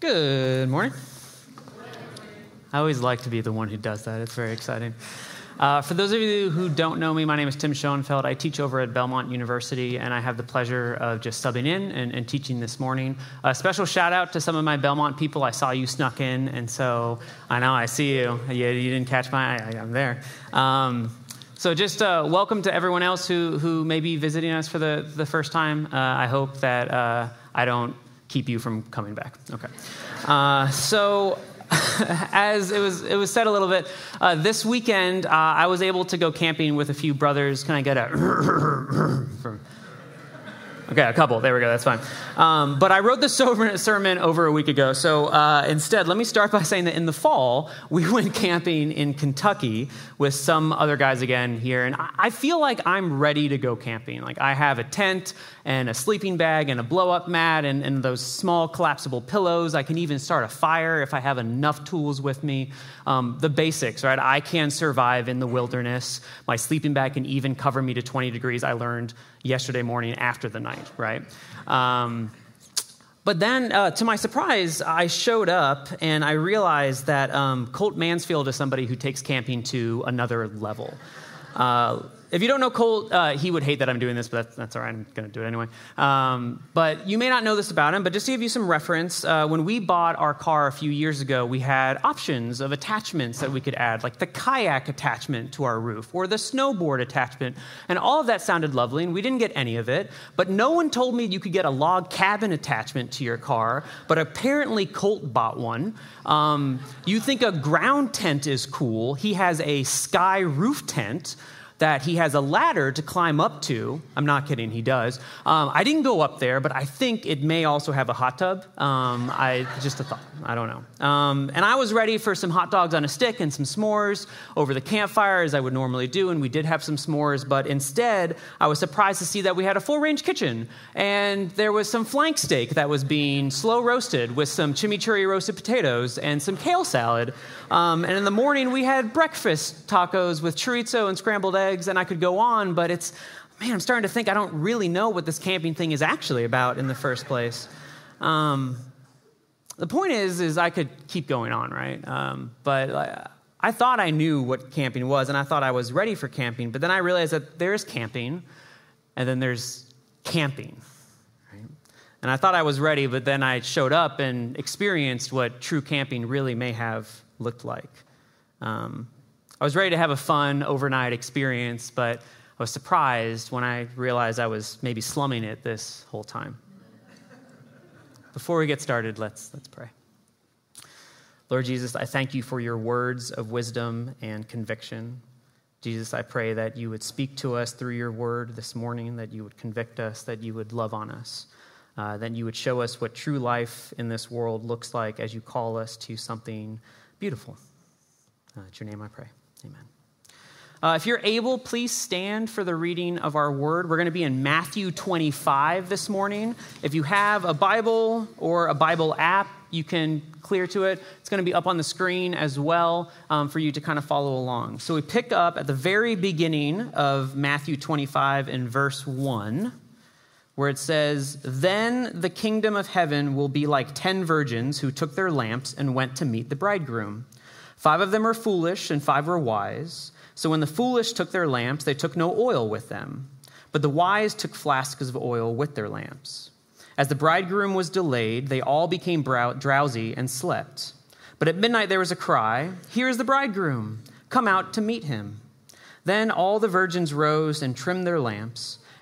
Good morning. I always like to be the one who does that. It's very exciting. Uh, for those of you who don't know me, my name is Tim Schoenfeld. I teach over at Belmont University, and I have the pleasure of just subbing in and, and, teaching this morning. A special shout out to some of my Belmont people. I saw you snuck in, and so I know I see you. You, you didn't catch my eye. I'm there. Um, so just uh, welcome to everyone else who, who may be visiting us for the, the first time. Uh, I hope that uh, I don't keep you from coming back. Okay. Uh, so as it was, it was said a little bit, uh, this weekend uh, I was able to go camping with a few brothers. Can I get a from Okay, a couple. There we go. That's fine. Um, but I wrote the sermon over a week ago. So uh, instead, let me start by saying that in the fall, we went camping in Kentucky with some other guys again here. And I feel like I'm ready to go camping. Like I have a tent and a sleeping bag and a blow up mat and, and those small collapsible pillows. I can even start a fire if I have enough tools with me. Um, the basics, right? I can survive in the wilderness. My sleeping bag can even cover me to 20 degrees. I learned yesterday morning after the night, right? Um, but then, uh, to my surprise, I showed up and I realized that um, Colt Mansfield is somebody who takes camping to another level. Uh, if you don't know Colt, uh, he would hate that I'm doing this, but that's, that's all right. I'm going to do it anyway. Um, but you may not know this about him, but just to give you some reference, uh, when we bought our car a few years ago, we had options of attachments that we could add, like the kayak attachment to our roof or the snowboard attachment. And all of that sounded lovely, and we didn't get any of it. But no one told me you could get a log cabin attachment to your car, but apparently Colt bought one. Um, you think a ground tent is cool, he has a sky roof tent that he has a ladder to climb up to. I'm not kidding, he does. Um, I didn't go up there, but I think it may also have a hot tub. Um, I just a thought. I don't know. Um, and I was ready for some hot dogs on a stick and some s'mores over the campfire, as I would normally do. And we did have some s'mores, but instead, I was surprised to see that we had a full range kitchen. And there was some flank steak that was being slow roasted with some chimichurri roasted potatoes and some kale salad. Um, and in the morning, we had breakfast tacos with chorizo and scrambled eggs and I could go on, but it's, man, I'm starting to think I don't really know what this camping thing is actually about in the first place. Um, the point is, is I could keep going on, right? Um, but I, thought I knew what camping was, and I thought I was ready for camping. But then I realized that there's camping, and then there's camping. And I thought I was ready, but then I showed up and experienced what true camping really may have looked like. Um, I was ready to have a fun overnight experience, but I was surprised when I realized I was maybe slumming it this whole time. Before we get started, let's, let's pray. Lord Jesus, I thank you for your words of wisdom and conviction. Jesus, I pray that you would speak to us through your word this morning, that you would convict us, that you would love on us, uh, that you would show us what true life in this world looks like as you call us to something beautiful. Uh, it's your name I pray. Amen. Uh, if you're able, please stand for the reading of our word. We're going to be in Matthew 25 this morning. If you have a Bible or a Bible app, you can clear to it. It's going to be up on the screen as well um, for you to kind of follow along. So we pick up at the very beginning of Matthew 25 in verse 1, where it says, Then the kingdom of heaven will be like ten virgins who took their lamps and went to meet the bridegroom. Five of them were foolish, and five were wise. So when the foolish took their lamps, they took no oil with them. But the wise took flasks of oil with their lamps. As the bridegroom was delayed, they all became drowsy and slept. But at midnight there was a cry Here is the bridegroom! Come out to meet him. Then all the virgins rose and trimmed their lamps.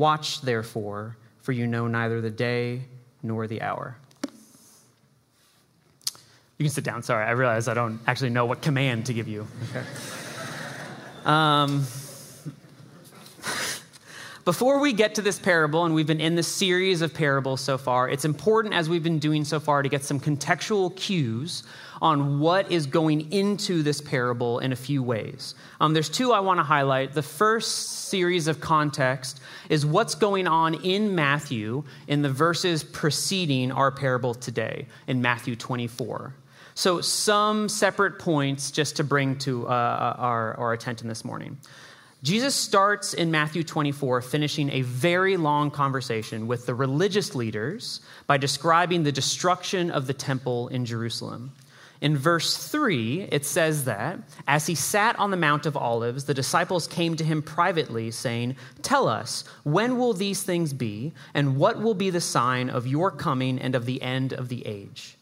Watch, therefore, for you know neither the day nor the hour. You can sit down. Sorry, I realize I don't actually know what command to give you. Okay. Um, before we get to this parable, and we've been in this series of parables so far, it's important as we've been doing so far to get some contextual cues on what is going into this parable in a few ways. Um, there's two I want to highlight. The first series of context is what's going on in Matthew in the verses preceding our parable today, in Matthew 24. So, some separate points just to bring to uh, our, our attention this morning. Jesus starts in Matthew 24, finishing a very long conversation with the religious leaders by describing the destruction of the temple in Jerusalem. In verse 3, it says that as he sat on the Mount of Olives, the disciples came to him privately, saying, Tell us, when will these things be, and what will be the sign of your coming and of the end of the age?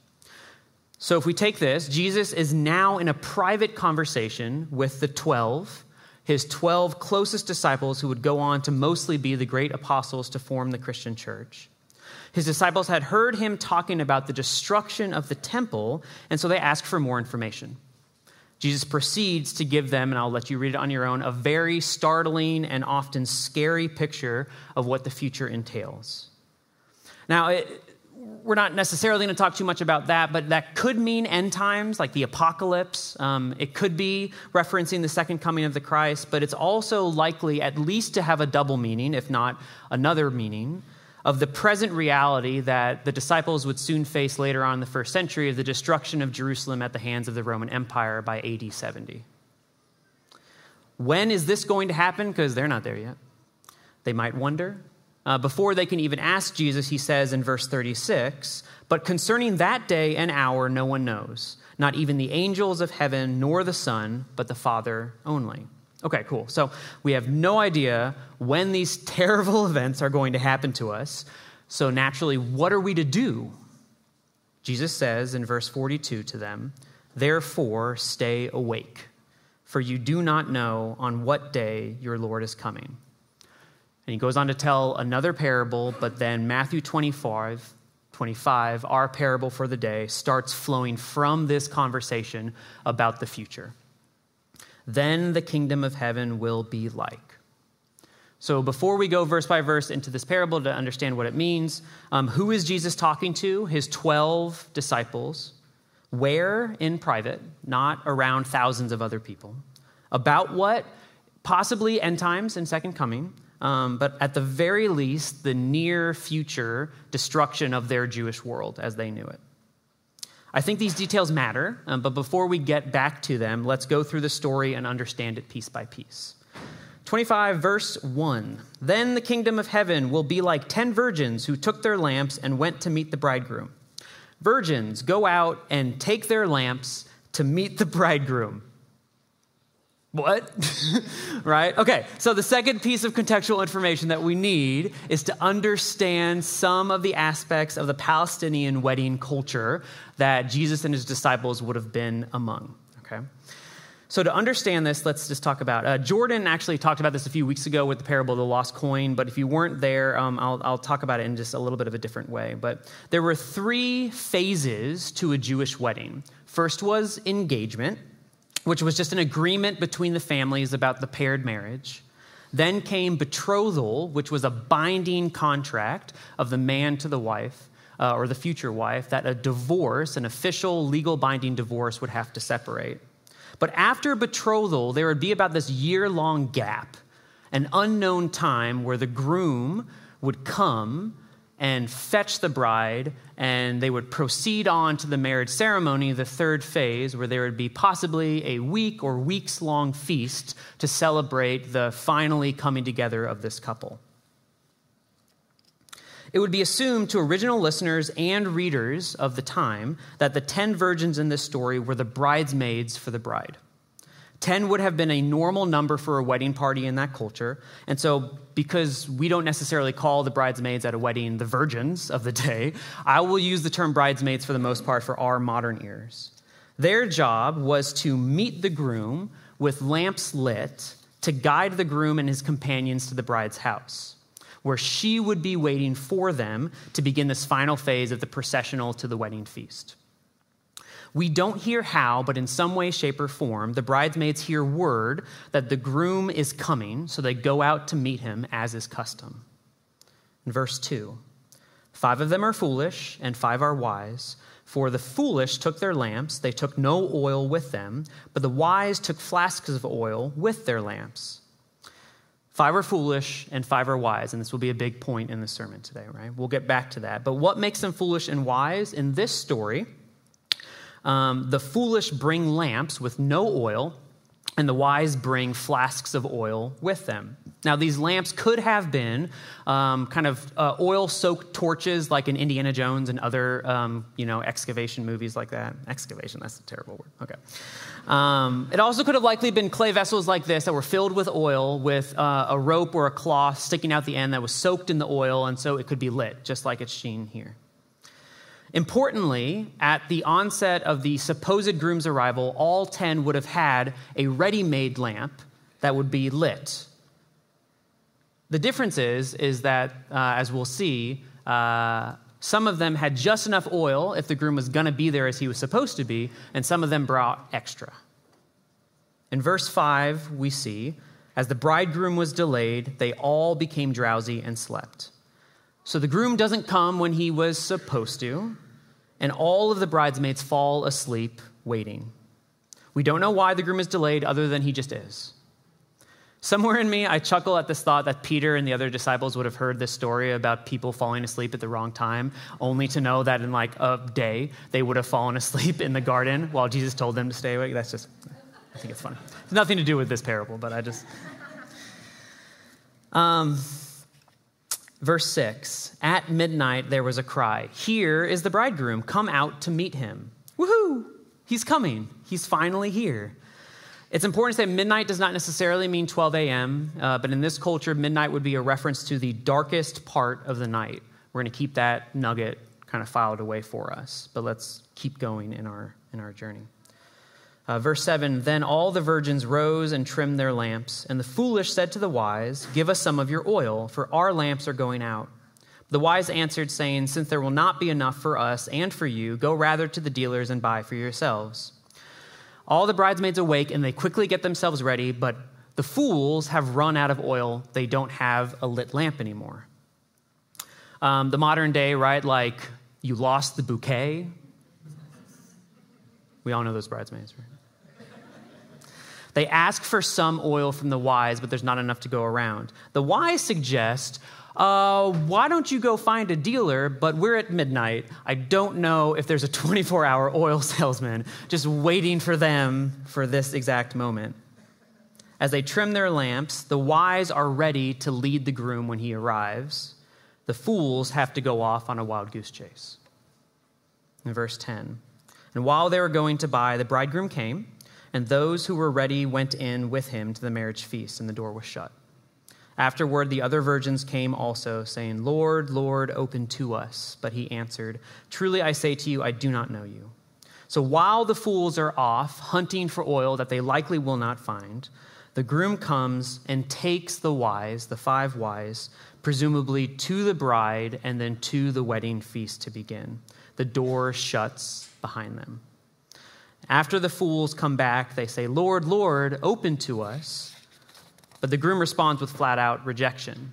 So, if we take this, Jesus is now in a private conversation with the 12 his 12 closest disciples who would go on to mostly be the great apostles to form the Christian church. His disciples had heard him talking about the destruction of the temple, and so they asked for more information. Jesus proceeds to give them, and I'll let you read it on your own, a very startling and often scary picture of what the future entails. Now, it, we're not necessarily going to talk too much about that, but that could mean end times, like the apocalypse. Um, it could be referencing the second coming of the Christ, but it's also likely at least to have a double meaning, if not another meaning, of the present reality that the disciples would soon face later on in the first century of the destruction of Jerusalem at the hands of the Roman Empire by AD 70. When is this going to happen? Because they're not there yet. They might wonder. Uh, before they can even ask Jesus, he says in verse 36 But concerning that day and hour, no one knows, not even the angels of heaven, nor the Son, but the Father only. Okay, cool. So we have no idea when these terrible events are going to happen to us. So naturally, what are we to do? Jesus says in verse 42 to them, Therefore, stay awake, for you do not know on what day your Lord is coming. And he goes on to tell another parable, but then Matthew 25, 25, our parable for the day, starts flowing from this conversation about the future. Then the kingdom of heaven will be like. So, before we go verse by verse into this parable to understand what it means, um, who is Jesus talking to? His 12 disciples. Where? In private, not around thousands of other people. About what? Possibly end times and second coming um, but at the very least, the near future destruction of their Jewish world as they knew it. I think these details matter, um, but before we get back to them, let's go through the story and understand it piece by piece. 25, verse 1 Then the kingdom of heaven will be like ten virgins who took their lamps and went to meet the bridegroom. Virgins go out and take their lamps to meet the bridegroom. What? right? Okay, so the second piece of contextual information that we need is to understand some of the aspects of the Palestinian wedding culture that Jesus and his disciples would have been among. Okay? So, to understand this, let's just talk about. Uh, Jordan actually talked about this a few weeks ago with the parable of the lost coin, but if you weren't there, um, I'll, I'll talk about it in just a little bit of a different way. But there were three phases to a Jewish wedding. First was engagement, which was just an agreement between the families about the paired marriage. Then came betrothal, which was a binding contract of the man to the wife uh, or the future wife that a divorce, an official legal binding divorce, would have to separate. But after betrothal, there would be about this year long gap, an unknown time where the groom would come and fetch the bride, and they would proceed on to the marriage ceremony, the third phase, where there would be possibly a week or weeks long feast to celebrate the finally coming together of this couple. It would be assumed to original listeners and readers of the time that the ten virgins in this story were the bridesmaids for the bride. 10 would have been a normal number for a wedding party in that culture. And so, because we don't necessarily call the bridesmaids at a wedding the virgins of the day, I will use the term bridesmaids for the most part for our modern ears. Their job was to meet the groom with lamps lit to guide the groom and his companions to the bride's house, where she would be waiting for them to begin this final phase of the processional to the wedding feast. We don't hear how, but in some way, shape, or form, the bridesmaids hear word that the groom is coming, so they go out to meet him as is custom. In verse 2, five of them are foolish, and five are wise. For the foolish took their lamps, they took no oil with them, but the wise took flasks of oil with their lamps. Five are foolish and five are wise, and this will be a big point in the sermon today, right? We'll get back to that. But what makes them foolish and wise in this story? Um, the foolish bring lamps with no oil, and the wise bring flasks of oil with them. Now, these lamps could have been um, kind of uh, oil soaked torches like in Indiana Jones and other, um, you know, excavation movies like that. Excavation, that's a terrible word. Okay. Um, it also could have likely been clay vessels like this that were filled with oil with uh, a rope or a cloth sticking out the end that was soaked in the oil, and so it could be lit, just like it's seen here. Importantly, at the onset of the supposed groom's arrival, all 10 would have had a ready made lamp that would be lit. The difference is, is that, uh, as we'll see, uh, some of them had just enough oil if the groom was going to be there as he was supposed to be, and some of them brought extra. In verse 5, we see, as the bridegroom was delayed, they all became drowsy and slept. So the groom doesn't come when he was supposed to, and all of the bridesmaids fall asleep waiting. We don't know why the groom is delayed, other than he just is. Somewhere in me, I chuckle at this thought that Peter and the other disciples would have heard this story about people falling asleep at the wrong time, only to know that in like a day, they would have fallen asleep in the garden while Jesus told them to stay awake. That's just, I think it's funny. It's nothing to do with this parable, but I just. Um, Verse 6 At midnight there was a cry, Here is the bridegroom, come out to meet him. Woohoo! He's coming. He's finally here. It's important to say midnight does not necessarily mean 12 a.m., uh, but in this culture, midnight would be a reference to the darkest part of the night. We're going to keep that nugget kind of filed away for us, but let's keep going in our, in our journey. Uh, verse 7 Then all the virgins rose and trimmed their lamps, and the foolish said to the wise, Give us some of your oil, for our lamps are going out. The wise answered, saying, Since there will not be enough for us and for you, go rather to the dealers and buy for yourselves. All the bridesmaids awake, and they quickly get themselves ready, but the fools have run out of oil. They don't have a lit lamp anymore. Um, the modern day, right? Like, you lost the bouquet. We all know those bridesmaids, right? They ask for some oil from the wise, but there's not enough to go around. The wise suggest, uh, why don't you go find a dealer? But we're at midnight. I don't know if there's a 24 hour oil salesman just waiting for them for this exact moment. As they trim their lamps, the wise are ready to lead the groom when he arrives. The fools have to go off on a wild goose chase. In verse 10, and while they were going to buy, the bridegroom came and those who were ready went in with him to the marriage feast, and the door was shut. Afterward, the other virgins came also, saying, Lord, Lord, open to us. But he answered, Truly I say to you, I do not know you. So while the fools are off hunting for oil that they likely will not find, the groom comes and takes the wise, the five wise, presumably to the bride and then to the wedding feast to begin. The door shuts behind them. After the fools come back, they say, Lord, Lord, open to us. But the groom responds with flat out rejection.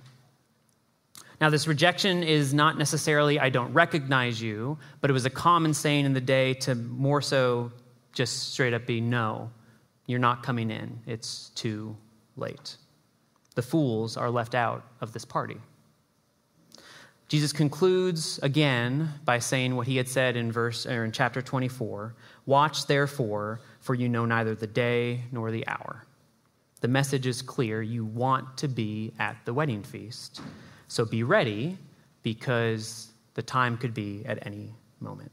Now, this rejection is not necessarily, I don't recognize you, but it was a common saying in the day to more so just straight up be, no, you're not coming in. It's too late. The fools are left out of this party. Jesus concludes again by saying what he had said in verse or in chapter 24 Watch therefore, for you know neither the day nor the hour. The message is clear. You want to be at the wedding feast. So be ready because the time could be at any moment.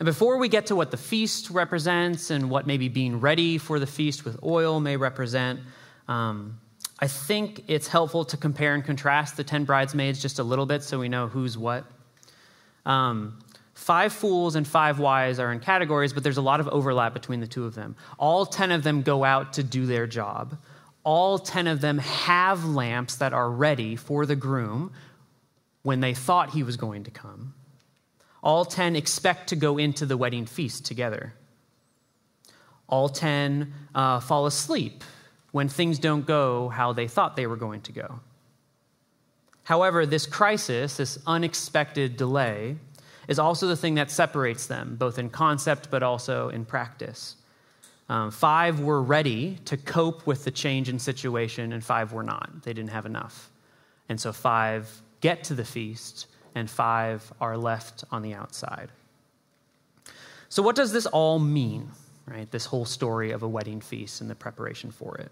And before we get to what the feast represents and what maybe being ready for the feast with oil may represent, um, I think it's helpful to compare and contrast the 10 bridesmaids just a little bit so we know who's what. Um, Five fools and five wise are in categories, but there's a lot of overlap between the two of them. All 10 of them go out to do their job. All 10 of them have lamps that are ready for the groom when they thought he was going to come. All 10 expect to go into the wedding feast together. All 10 uh, fall asleep when things don't go how they thought they were going to go. However, this crisis, this unexpected delay, is also the thing that separates them, both in concept but also in practice. Um, five were ready to cope with the change in situation, and five were not. They didn't have enough. And so five get to the feast, and five are left on the outside. So, what does this all mean, right? This whole story of a wedding feast and the preparation for it.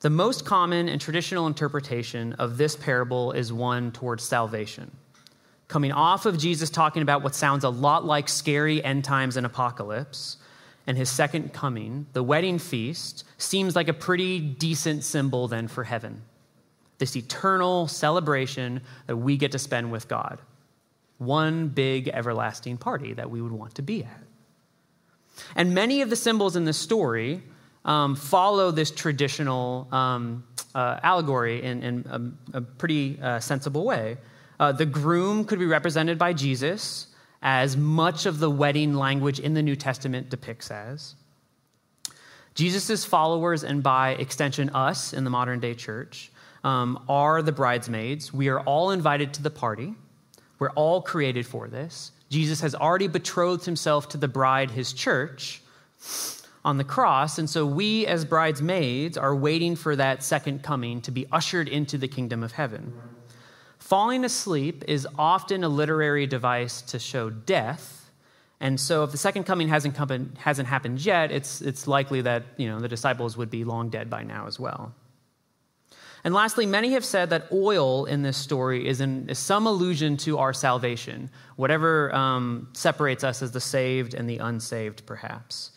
The most common and traditional interpretation of this parable is one towards salvation. Coming off of Jesus talking about what sounds a lot like scary end times and apocalypse, and his second coming, the wedding feast seems like a pretty decent symbol then for heaven. This eternal celebration that we get to spend with God. One big everlasting party that we would want to be at. And many of the symbols in this story um, follow this traditional um, uh, allegory in, in a, a pretty uh, sensible way. Uh, the groom could be represented by Jesus as much of the wedding language in the New Testament depicts as. Jesus' followers, and by extension, us in the modern day church, um, are the bridesmaids. We are all invited to the party. We're all created for this. Jesus has already betrothed himself to the bride, his church, on the cross. And so we, as bridesmaids, are waiting for that second coming to be ushered into the kingdom of heaven. Falling asleep is often a literary device to show death. And so if the second coming hasn't, come, hasn't happened yet, it's, it's likely that you know, the disciples would be long dead by now as well. And lastly, many have said that oil in this story is, is some allusion to our salvation, whatever um, separates us as the saved and the unsaved, perhaps.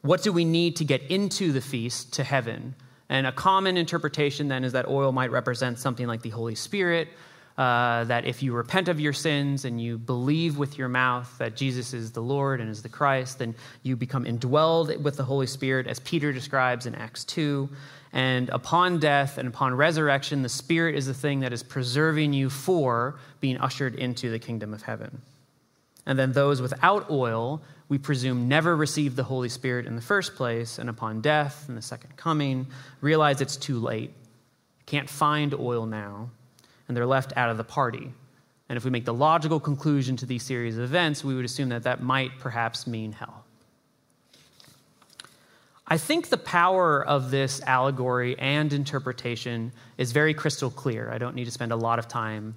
What do we need to get into the feast to heaven? And a common interpretation then is that oil might represent something like the Holy Spirit, uh, that if you repent of your sins and you believe with your mouth that Jesus is the Lord and is the Christ, then you become indwelled with the Holy Spirit, as Peter describes in Acts 2. And upon death and upon resurrection, the Spirit is the thing that is preserving you for being ushered into the kingdom of heaven. And then those without oil, we presume never received the Holy Spirit in the first place, and upon death and the second coming, realize it's too late. Can't find oil now and they're left out of the party. And if we make the logical conclusion to these series of events, we would assume that that might perhaps mean hell. I think the power of this allegory and interpretation is very crystal clear. I don't need to spend a lot of time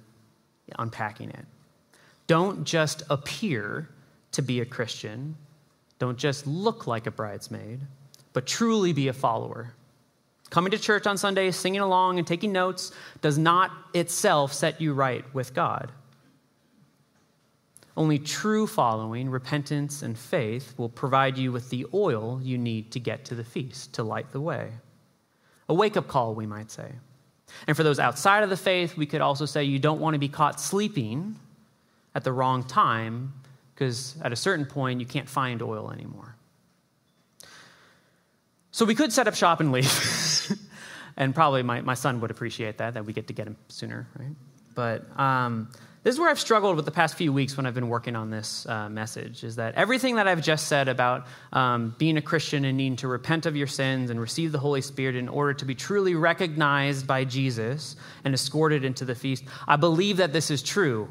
unpacking it. Don't just appear to be a Christian, don't just look like a bridesmaid, but truly be a follower. Coming to church on Sundays, singing along, and taking notes does not itself set you right with God. Only true following, repentance, and faith will provide you with the oil you need to get to the feast, to light the way. A wake up call, we might say. And for those outside of the faith, we could also say you don't want to be caught sleeping at the wrong time, because at a certain point, you can't find oil anymore. So we could set up shop and leave. and probably my, my son would appreciate that, that we get to get him sooner, right? But um, this is where I've struggled with the past few weeks when I've been working on this uh, message is that everything that I've just said about um, being a Christian and needing to repent of your sins and receive the Holy Spirit in order to be truly recognized by Jesus and escorted into the feast, I believe that this is true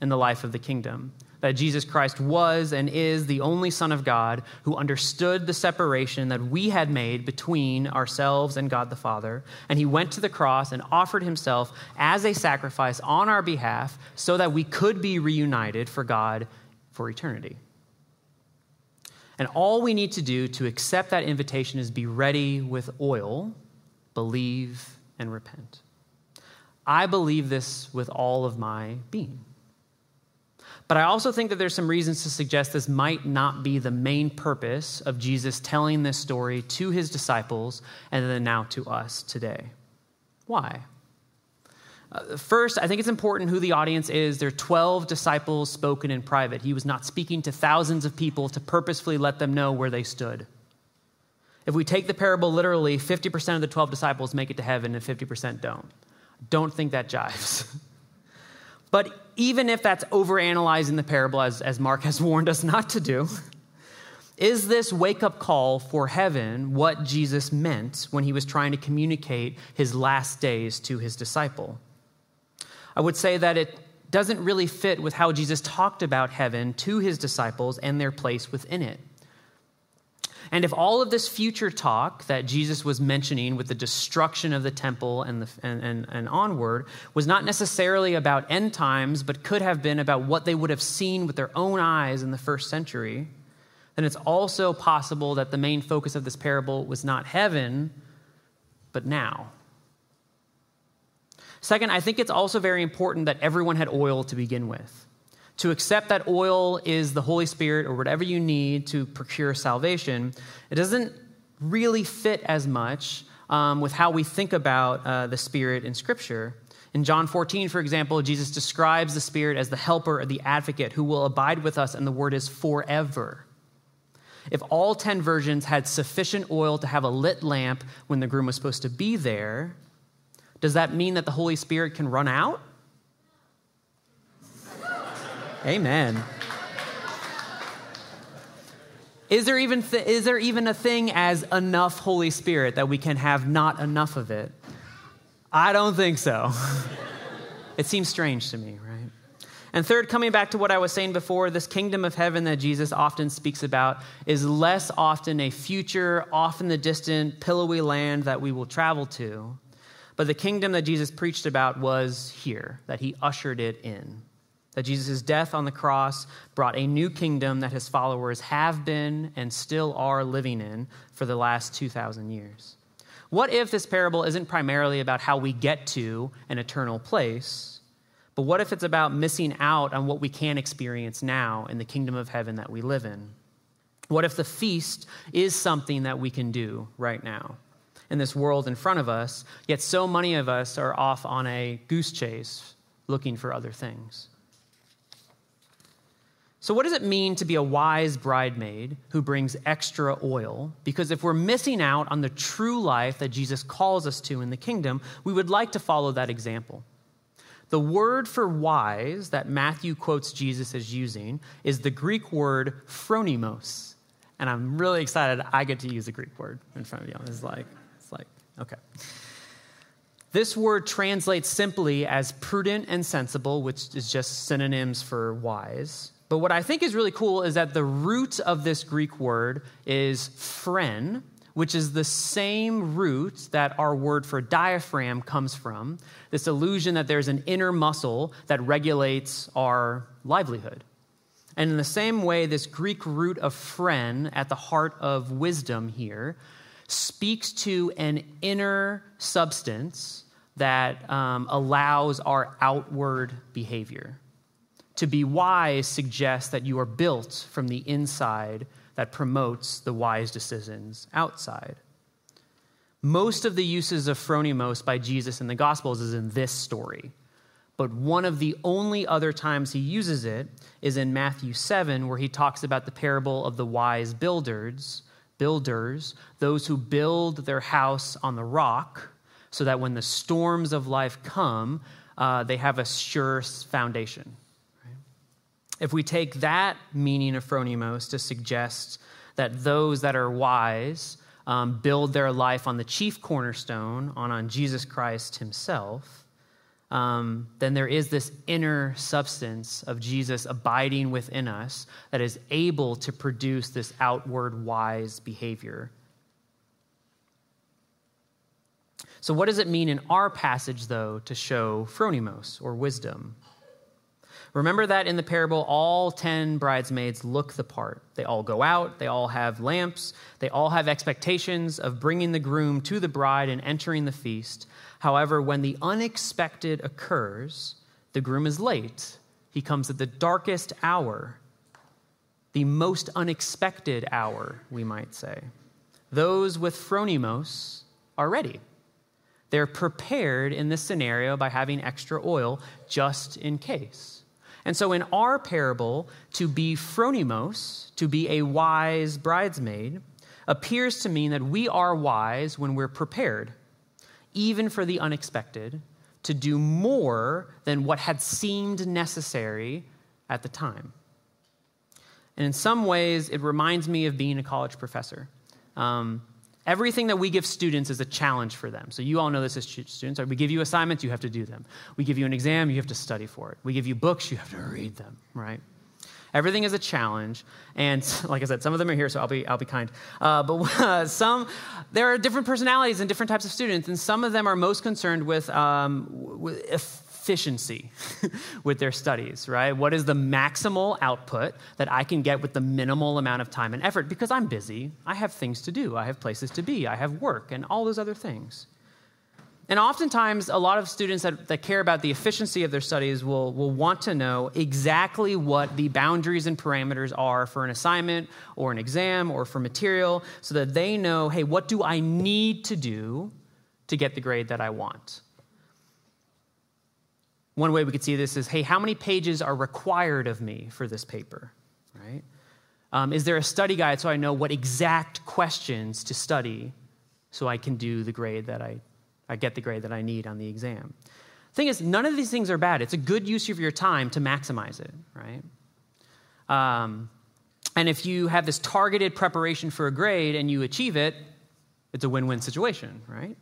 in the life of the kingdom that Jesus Christ was and is the only Son of God who understood the separation that we had made between ourselves and God the Father. And he went to the cross and offered himself as a sacrifice on our behalf so that we could be reunited for God for eternity. And all we need to do to accept that invitation is be ready with oil, believe, and repent. I believe this with all of my being. But I also think that there's some reasons to suggest this might not be the main purpose of Jesus telling this story to his disciples and then now to us today. Why? Uh, first, I think it's important who the audience is. There are 12 disciples spoken in private. He was not speaking to thousands of people to purposefully let them know where they stood. If we take the parable literally, 50% of the 12 disciples make it to heaven and 50% don't. Don't think that jives. But even if that's overanalyzing the parable, as, as Mark has warned us not to do, is this wake up call for heaven what Jesus meant when he was trying to communicate his last days to his disciple? I would say that it doesn't really fit with how Jesus talked about heaven to his disciples and their place within it. And if all of this future talk that Jesus was mentioning with the destruction of the temple and, the, and, and, and, onward was not necessarily about end times, but could have been about what they would have seen with their own eyes in the first century, then it's also possible that the main focus of this parable was not heaven, but now. Second, I think it's also very important that everyone had oil to begin with. To accept that oil is the Holy Spirit or whatever you need to procure salvation, it doesn't really fit as much um, with how we think about uh, the Spirit in Scripture. In John 14, for example, Jesus describes the Spirit as the helper or the advocate who will abide with us, and the word is forever. If all 10 versions had sufficient oil to have a lit lamp when the groom was supposed to be there, does that mean that the Holy Spirit can run out? Amen. Is there, even th- is there even a thing as enough Holy Spirit that we can have not enough of it? I don't think so. it seems strange to me, right? And third, coming back to what I was saying before, this kingdom of heaven that Jesus often speaks about is less often a future, off in the distant, pillowy land that we will travel to. But the kingdom that Jesus preached about was here, that he ushered it in. That Jesus' death on the cross brought a new kingdom that his followers have been and still are living in for the last 2,000 years. What if this parable isn't primarily about how we get to an eternal place, but what if it's about missing out on what we can experience now in the kingdom of heaven that we live in? What if the feast is something that we can do right now? in this world in front of us, yet so many of us are off on a goose chase looking for other things. So, what does it mean to be a wise bridemaid who brings extra oil? Because if we're missing out on the true life that Jesus calls us to in the kingdom, we would like to follow that example. The word for wise that Matthew quotes Jesus as using is the Greek word phronimos. And I'm really excited I get to use a Greek word in front of you. It's like, it's like, okay. This word translates simply as prudent and sensible, which is just synonyms for wise. But what I think is really cool is that the root of this Greek word is phren, which is the same root that our word for diaphragm comes from. This illusion that there's an inner muscle that regulates our livelihood. And in the same way, this Greek root of phren at the heart of wisdom here speaks to an inner substance that um, allows our outward behavior. To be wise suggests that you are built from the inside that promotes the wise decisions outside. Most of the uses of phronimos by Jesus in the Gospels is in this story. But one of the only other times he uses it is in Matthew 7, where he talks about the parable of the wise builders, builders, those who build their house on the rock, so that when the storms of life come, uh, they have a sure foundation. If we take that meaning of phronimos to suggest that those that are wise um, build their life on the chief cornerstone, on, on Jesus Christ himself, um, then there is this inner substance of Jesus abiding within us that is able to produce this outward wise behavior. So, what does it mean in our passage, though, to show phronimos or wisdom? Remember that in the parable, all 10 bridesmaids look the part. They all go out, they all have lamps, they all have expectations of bringing the groom to the bride and entering the feast. However, when the unexpected occurs, the groom is late. He comes at the darkest hour, the most unexpected hour, we might say. Those with phronimos are ready. They're prepared in this scenario by having extra oil just in case. And so, in our parable, to be phronimos, to be a wise bridesmaid, appears to mean that we are wise when we're prepared even for the unexpected, to do more than what had seemed necessary at the time. And in some ways, it reminds me of being a college professor. Um, everything that we give students is a challenge for them. So you all know this as students. Right? We give you assignments, you have to do them. We give you an exam, you have to study for it. We give you books, you have to read them, right? Everything is a challenge, and like I said, some of them are here, so I'll be I'll be kind. Uh, but uh, some there are different personalities and different types of students, and some of them are most concerned with, um, with efficiency with their studies, right? What is the maximal output that I can get with the minimal amount of time and effort? Because I'm busy, I have things to do, I have places to be, I have work, and all those other things. And oftentimes, a lot of students that, that care about the efficiency of their studies will, will want to know exactly what the boundaries and parameters are for an assignment or an exam or for material so that they know hey, what do I need to do to get the grade that I want? One way we could see this is hey, how many pages are required of me for this paper, right? Um, is there a study guide so I know what exact questions to study so I can do the grade that I, I get the grade that I need on the exam? Thing is, none of these things are bad. It's a good use of your time to maximize it, right? Um, and if you have this targeted preparation for a grade and you achieve it, it's a win win situation, right?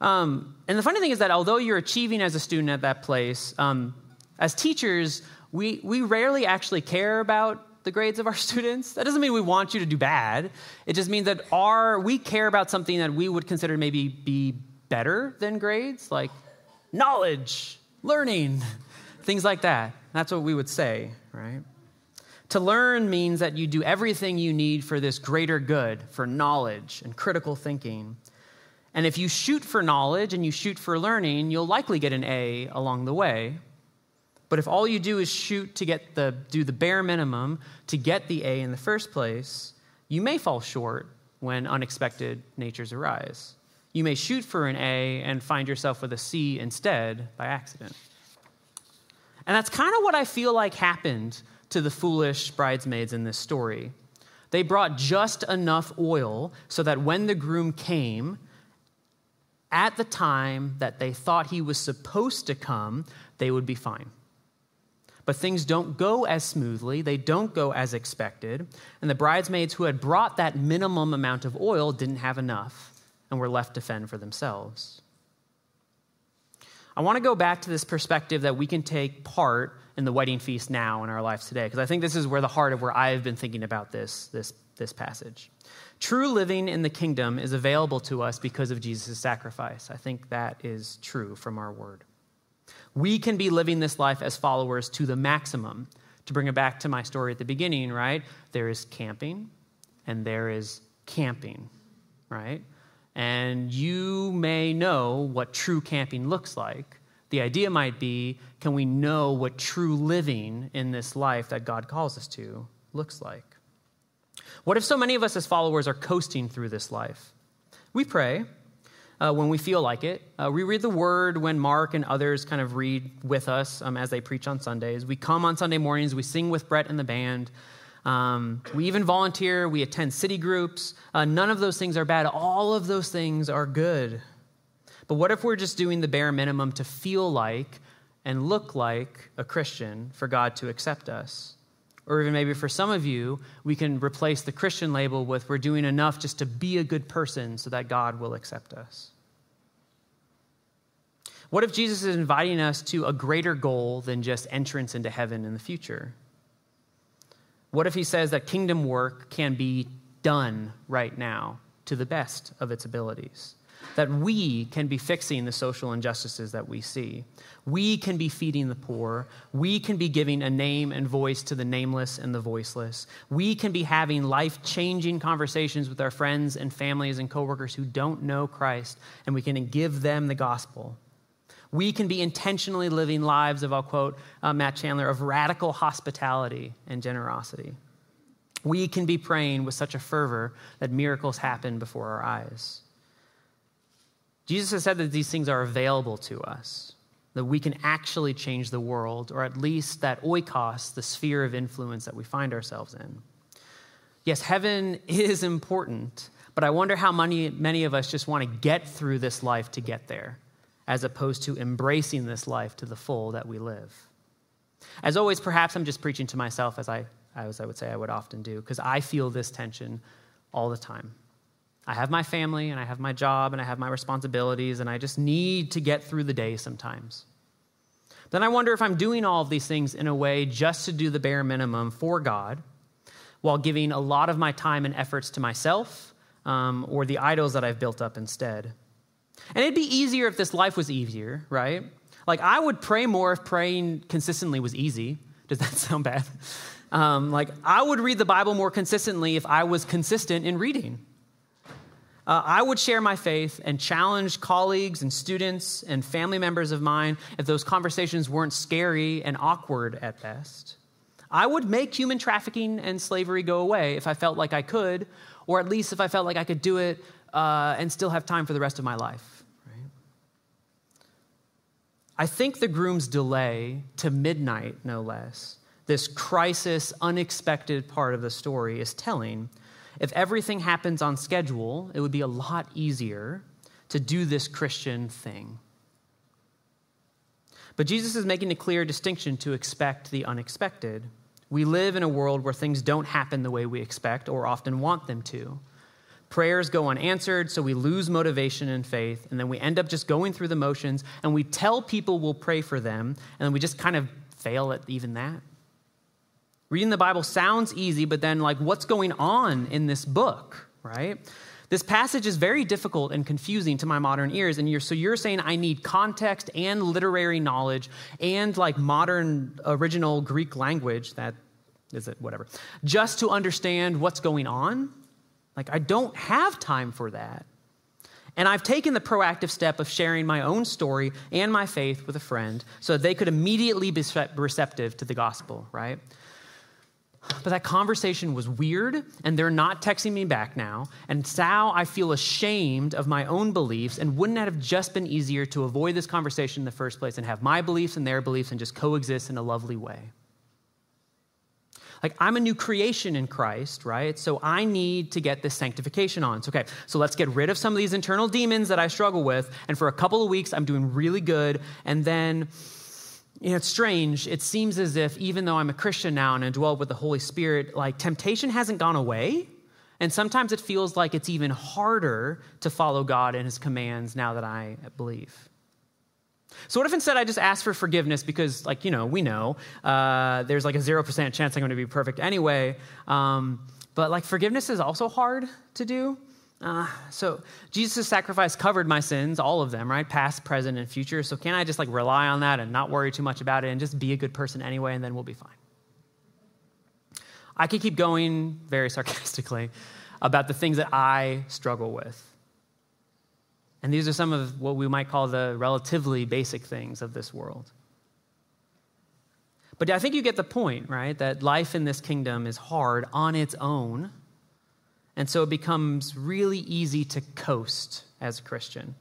Um, and the funny thing is that although you're achieving as a student at that place, um, as teachers, we, we rarely actually care about the grades of our students. That doesn't mean we want you to do bad. It just means that our, we care about something that we would consider maybe be better than grades, like knowledge, learning, things like that. That's what we would say, right? To learn means that you do everything you need for this greater good, for knowledge and critical thinking. And if you shoot for knowledge and you shoot for learning, you'll likely get an A along the way. But if all you do is shoot to get the do the bare minimum to get the A in the first place, you may fall short when unexpected natures arise. You may shoot for an A and find yourself with a C instead by accident. And that's kind of what I feel like happened to the foolish bridesmaids in this story. They brought just enough oil so that when the groom came, at the time that they thought he was supposed to come, they would be fine. But things don't go as smoothly, they don't go as expected, and the bridesmaids who had brought that minimum amount of oil didn't have enough and were left to fend for themselves. I want to go back to this perspective that we can take part in the wedding feast now in our lives today, because I think this is where the heart of where I've been thinking about this, this, this passage. True living in the kingdom is available to us because of Jesus' sacrifice. I think that is true from our word. We can be living this life as followers to the maximum. To bring it back to my story at the beginning, right? There is camping and there is camping, right? And you may know what true camping looks like. The idea might be can we know what true living in this life that God calls us to looks like? What if so many of us as followers are coasting through this life? We pray uh, when we feel like it. Uh, we read the word when Mark and others kind of read with us um, as they preach on Sundays. We come on Sunday mornings, we sing with Brett and the band. Um, we even volunteer, we attend city groups. Uh, none of those things are bad. All of those things are good. But what if we're just doing the bare minimum to feel like and look like a Christian for God to accept us? Or even maybe for some of you, we can replace the Christian label with we're doing enough just to be a good person so that God will accept us. What if Jesus is inviting us to a greater goal than just entrance into heaven in the future? What if he says that kingdom work can be done right now to the best of its abilities? That we can be fixing the social injustices that we see. We can be feeding the poor. We can be giving a name and voice to the nameless and the voiceless. We can be having life changing conversations with our friends and families and coworkers who don't know Christ, and we can give them the gospel. We can be intentionally living lives of, I'll quote uh, Matt Chandler, of radical hospitality and generosity. We can be praying with such a fervor that miracles happen before our eyes. Jesus has said that these things are available to us, that we can actually change the world, or at least that oikos, the sphere of influence that we find ourselves in. Yes, heaven is important, but I wonder how many, many of us just want to get through this life to get there. as opposed to embracing this life to the full that we live. As always, perhaps I'm just preaching to myself, as I, as I would say I would often do, because I feel this tension all the time. I have my family, and I have my job, and I have my responsibilities, and I just need to get through the day sometimes. Then I wonder if I'm doing all of these things in a way just to do the bare minimum for God while giving a lot of my time and efforts to myself um, or the idols that I've built up instead. And it'd be easier if this life was easier, right? Like, I would pray more if praying consistently was easy. Does that sound bad? Um, like, I would read the Bible more consistently if I was consistent in reading. Uh, I would share my faith and challenge colleagues and students and family members of mine if those conversations weren't scary and awkward at best. I would make human trafficking and slavery go away if I felt like I could, or at least if I felt like I could do it uh, and still have time for the rest of my life. I think the groom's delay to midnight, no less, this crisis, unexpected part of the story is telling. If everything happens on schedule, it would be a lot easier to do this Christian thing. But Jesus is making a clear distinction to expect the unexpected. We live in a world where things don't happen the way we expect or often want them to. Prayers go unanswered, so we lose motivation and faith, and then we end up just going through the motions, and we tell people we'll pray for them, and then we just kind of fail at even that. Reading the Bible sounds easy, but then, like, what's going on in this book, right? This passage is very difficult and confusing to my modern ears. And you're, so you're saying I need context and literary knowledge and like modern original Greek language that is it, whatever, just to understand what's going on? Like, I don't have time for that. And I've taken the proactive step of sharing my own story and my faith with a friend so that they could immediately be receptive to the gospel, right? But that conversation was weird, and they're not texting me back now. And now I feel ashamed of my own beliefs. And wouldn't that have just been easier to avoid this conversation in the first place and have my beliefs and their beliefs and just coexist in a lovely way? Like, I'm a new creation in Christ, right? So I need to get this sanctification on. So, okay, so let's get rid of some of these internal demons that I struggle with. And for a couple of weeks, I'm doing really good. And then, you know, it's strange. It seems as if even though I'm a Christian now and I dwell with the Holy Spirit, like temptation hasn't gone away. And sometimes it feels like it's even harder to follow God and his commands now that I believe. So, what if instead I just ask for forgiveness because, like, you know, we know uh, there's like a 0% chance I'm going to be perfect anyway. Um, but, like, forgiveness is also hard to do. Uh, so, Jesus' sacrifice covered my sins, all of them, right? Past, present, and future. So, can I just like rely on that and not worry too much about it and just be a good person anyway, and then we'll be fine? I could keep going very sarcastically about the things that I struggle with. And these are some of what we might call the relatively basic things of this world. But I think you get the point, right? That life in this kingdom is hard on its own. And so it becomes really easy to coast as a Christian.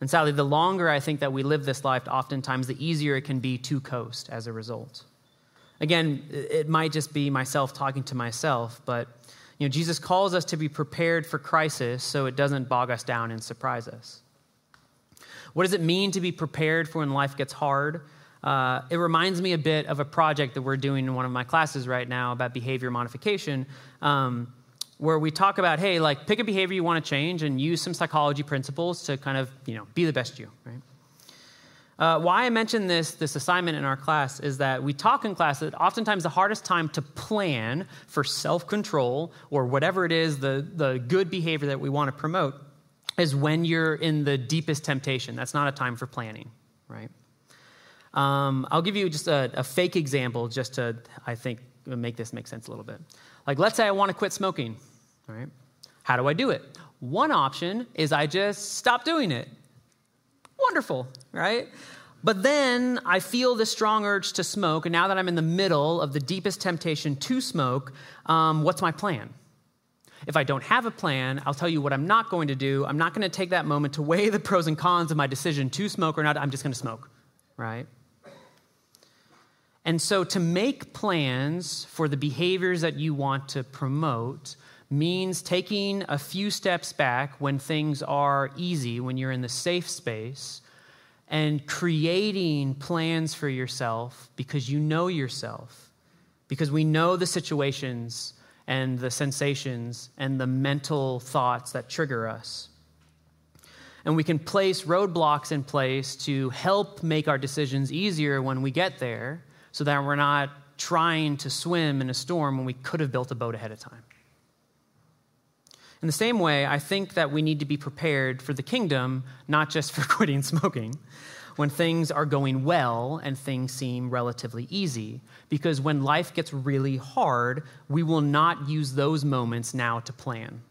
And sadly, the longer I think that we live this life, oftentimes the easier it can be to coast as a result. Again, it might just be myself talking to myself, but you know, Jesus calls us to be prepared for crisis so it doesn't bog us down and surprise us. What does it mean to be prepared for when life gets hard? Uh, it reminds me a bit of a project that we're doing in one of my classes right now about behavior modification, um, where we talk about, hey, like pick a behavior you want to change and use some psychology principles to kind of, you know, be the best you, right? Uh, why I mention this, this assignment in our class is that we talk in class that oftentimes the hardest time to plan for self control or whatever it is, the, the good behavior that we want to promote, is when you're in the deepest temptation. That's not a time for planning, right? Um, I'll give you just a, a fake example just to, I think, make this make sense a little bit. Like, let's say I want to quit smoking, right? How do I do it? One option is I just stop doing it. Wonderful, right? But then I feel this strong urge to smoke, and now that I'm in the middle of the deepest temptation to smoke, um, what's my plan? If I don't have a plan, I'll tell you what I'm not going to do. I'm not going to take that moment to weigh the pros and cons of my decision to smoke or not. I'm just going to smoke, right? And so, to make plans for the behaviors that you want to promote means taking a few steps back when things are easy, when you're in the safe space, and creating plans for yourself because you know yourself, because we know the situations and the sensations and the mental thoughts that trigger us. And we can place roadblocks in place to help make our decisions easier when we get there so that we're not trying to swim in a storm when we could have built a boat ahead of time. In the same way, I think that we need to be prepared for the kingdom, not just for quitting smoking, when things are going well and things seem relatively easy. Because when life gets really hard, we will not use those moments now to plan.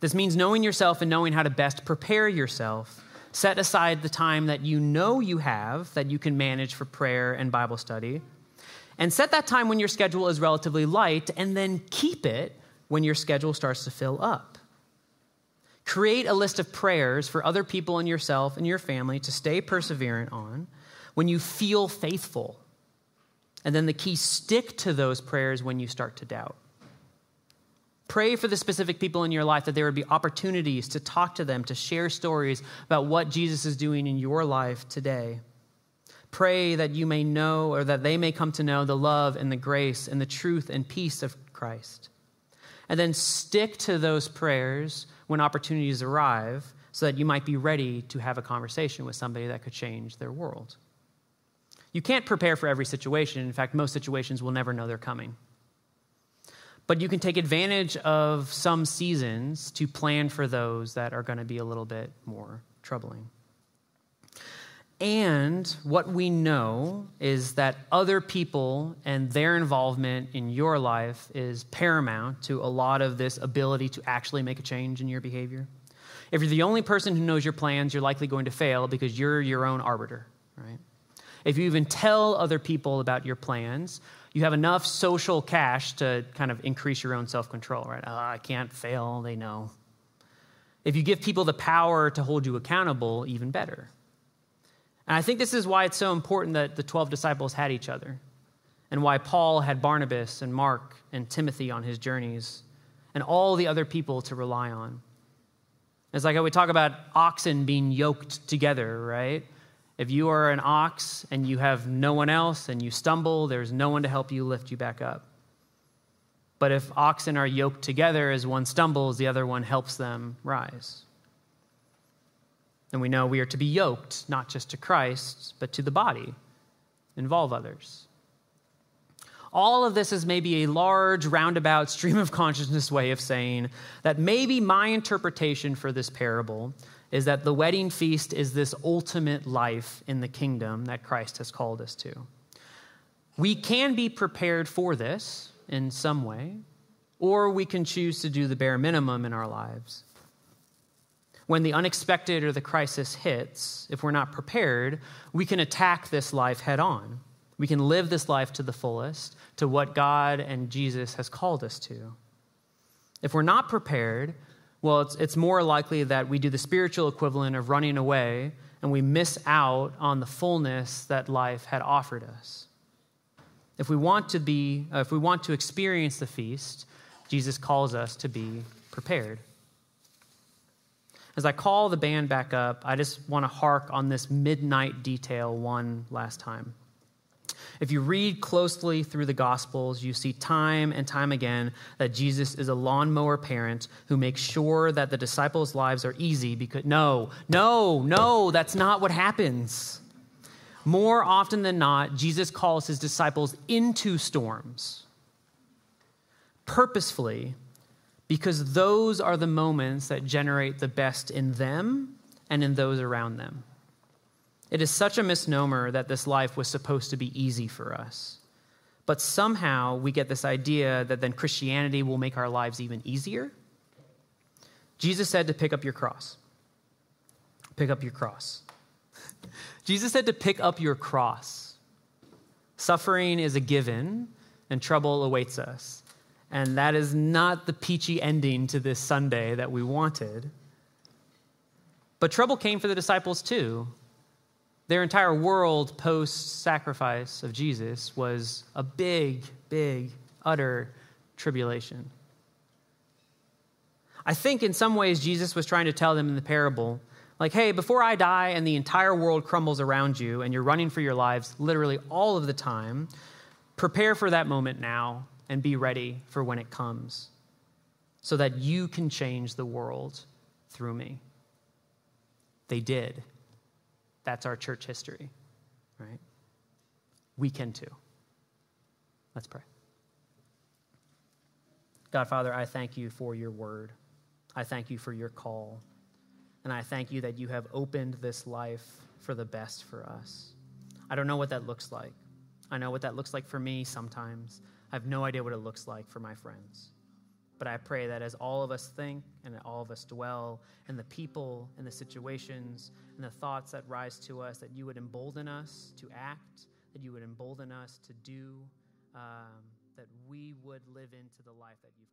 This means knowing yourself and knowing how to best prepare yourself. Set aside the time that you know you have that you can manage for prayer and Bible study. And set that time when your schedule is relatively light, and then keep it when your schedule starts to fill up. Create a list of prayers for other people and yourself and your family to stay perseverant on when you feel faithful. And then the key stick to those prayers when you start to doubt. Pray for the specific people in your life that there would be opportunities to talk to them, to share stories about what Jesus is doing in your life today. Pray that you may know or that they may come to know the love and the grace and the truth and peace of Christ. And then stick to those prayers when opportunities arrive so that you might be ready to have a conversation with somebody that could change their world. You can't prepare for every situation. In fact, most situations will never know they're coming. But you can take advantage of some seasons to plan for those that are going to be a little bit more troubling. And what we know is that other people and their involvement in your life is paramount to a lot of this ability to actually make a change in your behavior. If you're the only person who knows your plans, you're likely going to fail because you're your own arbiter, right? If you even tell other people about your plans, you have enough social cash to kind of increase your own self control, right? Oh, I can't fail, they know. If you give people the power to hold you accountable, even better. And I think this is why it's so important that the 12 disciples had each other, and why Paul had Barnabas and Mark and Timothy on his journeys, and all the other people to rely on. It's like how we talk about oxen being yoked together, right? If you are an ox and you have no one else and you stumble, there's no one to help you lift you back up. But if oxen are yoked together, as one stumbles, the other one helps them rise. And we know we are to be yoked, not just to Christ, but to the body, involve others. All of this is maybe a large, roundabout, stream of consciousness way of saying that maybe my interpretation for this parable is that the wedding feast is this ultimate life in the kingdom that Christ has called us to. We can be prepared for this in some way, or we can choose to do the bare minimum in our lives when the unexpected or the crisis hits, if we're not prepared, we can attack this life head on. We can live this life to the fullest, to what God and Jesus has called us to. If we're not prepared, well, it's, it's more likely that we do the spiritual equivalent of running away and we miss out on the fullness that life had offered us. If we want to be, uh, if we want to experience the feast, Jesus calls us to be prepared. As I call the band back up, I just want to hark on this midnight detail one last time. If you read closely through the Gospels, you see time and time again that Jesus is a lawnmower parent who makes sure that the disciples' lives are easy because, no, no, no, that's not what happens. More often than not, Jesus calls his disciples into storms purposefully because those are the moments that generate the best in them and in those around them. It is such a misnomer that this life was supposed to be easy for us. But somehow we get this idea that then Christianity will make our lives even easier. Jesus said to pick up your cross. Pick up your cross. Jesus said to pick up your cross. Suffering is a given, and trouble awaits us. And that is not the peachy ending to this Sunday that we wanted. But trouble came for the disciples too. Their entire world post sacrifice of Jesus was a big, big, utter tribulation. I think in some ways Jesus was trying to tell them in the parable, like, hey, before I die and the entire world crumbles around you and you're running for your lives literally all of the time, prepare for that moment now and be ready for when it comes so that you can change the world through me. They did. That's our church history, right? We can too. Let's pray. God, Father, I thank you for your word. I thank you for your call. And I thank you that you have opened this life for the best for us. I don't know what that looks like. I know what that looks like for me sometimes. I have no idea what it looks like for my friends. But I pray that as all of us think and all of us dwell, and the people and the situations and the thoughts that rise to us, that you would embolden us to act, that you would embolden us to do, um, that we would live into the life that you've.